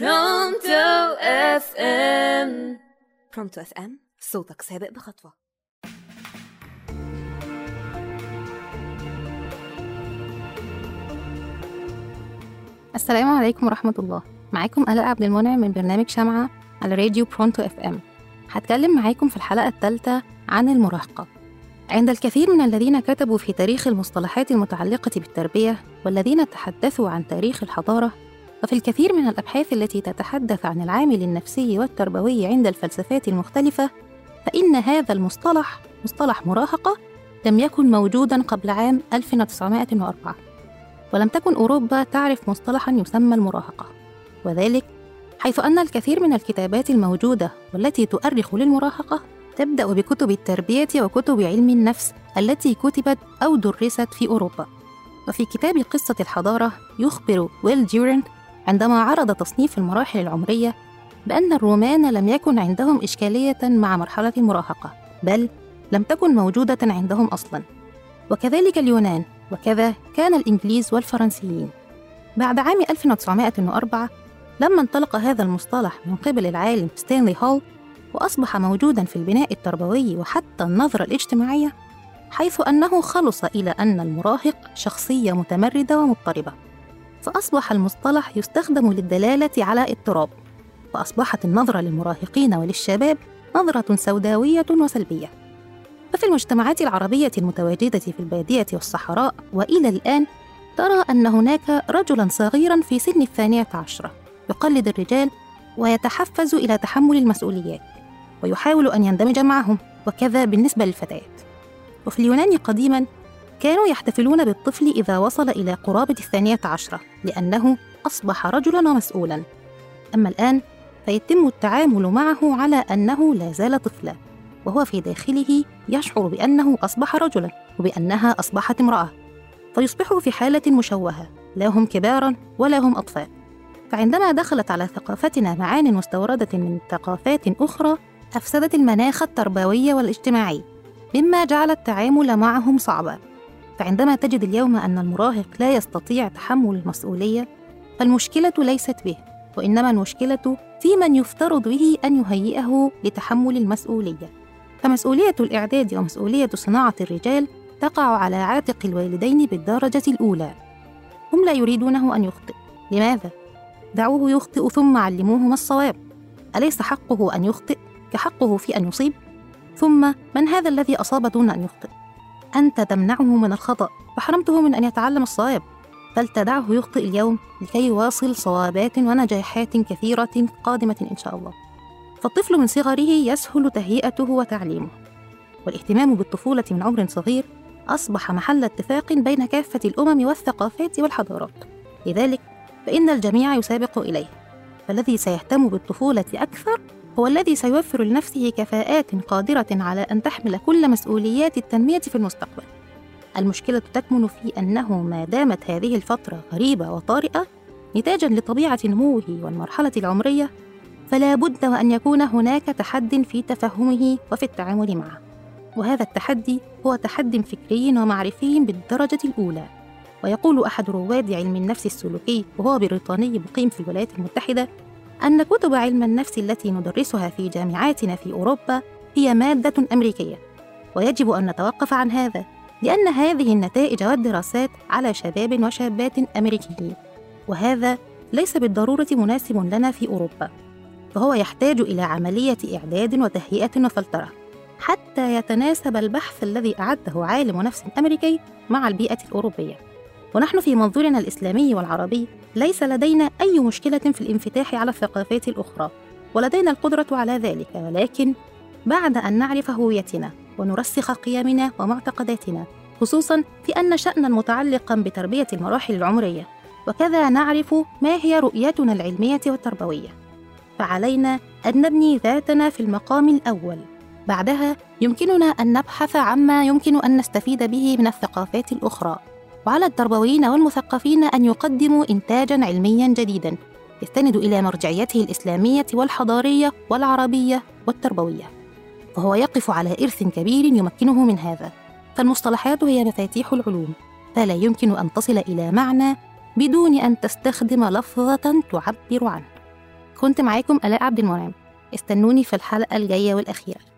برونتو FM برونتو FM صوتك سابق بخطوة. السلام عليكم ورحمة الله. معاكم آلاء عبد المنعم من برنامج شمعة على راديو برونتو FM هتكلم معاكم في الحلقة الثالثة عن المراهقة. عند الكثير من الذين كتبوا في تاريخ المصطلحات المتعلقة بالتربية والذين تحدثوا عن تاريخ الحضارة وفي الكثير من الأبحاث التي تتحدث عن العامل النفسي والتربوي عند الفلسفات المختلفة فإن هذا المصطلح مصطلح مراهقة لم يكن موجوداً قبل عام 1904 ولم تكن أوروبا تعرف مصطلحا يسمى المراهقة. وذلك حيث أن الكثير من الكتابات الموجودة والتي تؤرخ للمراهقة تبدأ بكتب التربية وكتب علم النفس التي كتبت أو درست في أوروبا. وفي كتاب قصة الحضارة يخبر ويل ديورنت عندما عرض تصنيف المراحل العمرية بأن الرومان لم يكن عندهم إشكالية مع مرحلة المراهقة بل لم تكن موجودة عندهم أصلاً. وكذلك اليونان وكذا كان الإنجليز والفرنسيين. بعد عام 1904 لما انطلق هذا المصطلح من قبل العالم ستانلي هول وأصبح موجوداً في البناء التربوي وحتى النظرة الاجتماعية حيث أنه خلص إلى أن المراهق شخصية متمردة ومضطربة. فأصبح المصطلح يستخدم للدلالة على اضطراب. فأصبحت النظرة للمراهقين وللشباب نظرة سوداوية وسلبية. ففي المجتمعات العربية المتواجدة في البادية والصحراء وإلى الآن ترى أن هناك رجلا صغيرا في سن الثانية عشرة يقلد الرجال ويتحفز إلى تحمل المسؤوليات ويحاول أن يندمج معهم وكذا بالنسبة للفتيات. وفي اليونان قديما كانوا يحتفلون بالطفل إذا وصل إلى قرابة الثانية عشرة لأنه أصبح رجلا ومسؤولا أما الآن فيتم التعامل معه على أنه لا زال طفلا وهو في داخله يشعر بأنه أصبح رجلا وبأنها أصبحت امرأة. فيصبح في حالة مشوهة لا هم كبارا ولا هم أطفال. فعندما دخلت على ثقافتنا معان مستوردة من ثقافات أخرى أفسدت المناخ التربوي والاجتماعي مما جعل التعامل معهم صعبا. فعندما تجد اليوم أن المراهق لا يستطيع تحمل المسؤولية فالمشكلة ليست به وإنما المشكلة في من يفترض به أن يهيئه لتحمل المسؤولية فمسؤولية الإعداد ومسؤولية صناعة الرجال تقع على عاتق الوالدين بالدرجة الأولى هم لا يريدونه أن يخطئ لماذا؟ دعوه يخطئ ثم علموه ما الصواب أليس حقه أن يخطئ كحقه في أن يصيب؟ ثم من هذا الذي أصاب دون أن يخطئ؟ أنت تمنعه من الخطأ فحرمته من أن يتعلم الصواب فلتدعه يخطئ اليوم لكي يواصل صوابات ونجاحات كثيرة قادمة إن شاء الله. فالطفل من صغره يسهل تهيئته وتعليمه. والاهتمام بالطفولة من عمر صغير أصبح محل اتفاق بين كافة الأمم والثقافات والحضارات. لذلك فإن الجميع يسابق إليه. فالذي سيهتم بالطفولة أكثر هو الذي سيوفر لنفسه كفاءات قادرة على أن تحمل كل مسؤوليات التنمية في المستقبل. المشكلة تكمن في أنه ما دامت هذه الفترة غريبة وطارئة نتاجا لطبيعة نموه والمرحلة العمرية فلا بد وأن يكون هناك تحد في تفهمه وفي التعامل معه. وهذا التحدي هو تحد فكري ومعرفي بالدرجة الأولى. ويقول أحد رواد علم النفس السلوكي وهو بريطاني مقيم في الولايات المتحدة أن كتب علم النفس التي ندرسها في جامعاتنا في أوروبا هي مادة أمريكية. ويجب أن نتوقف عن هذا لأن هذه النتائج والدراسات على شباب وشابات أمريكيين. وهذا ليس بالضرورة مناسب لنا في أوروبا. فهو يحتاج إلى عملية إعداد وتهيئة وفلترة حتى يتناسب البحث الذي أعده عالم نفس أمريكي مع البيئة الأوروبية. ونحن في منظورنا الإسلامي والعربي ليس لدينا أي مشكلة في الانفتاح على الثقافات الأخرى ولدينا القدرة على ذلك ولكن بعد أن نعرف هويتنا ونرسخ قيمنا ومعتقداتنا خصوصا في أن شأنا متعلقا بتربية المراحل العمرية وكذا نعرف ما هي رؤيتنا العلمية والتربوية. فعلينا أن نبني ذاتنا في المقام الأول. بعدها يمكننا أن نبحث عما يمكن أن نستفيد به من الثقافات الأخرى. وعلى التربويين والمثقفين أن يقدموا إنتاجا علميا جديدا يستند إلى مرجعيته الإسلامية والحضارية والعربية والتربوية. فهو يقف على إرث كبير يمكنه من هذا. فالمصطلحات هي مفاتيح العلوم فلا يمكن أن تصل إلى معنى بدون أن تستخدم لفظة تعبر عنه. كنت معاكم آلاء عبد المنعم. استنوني في الحلقة الجاية والأخيرة.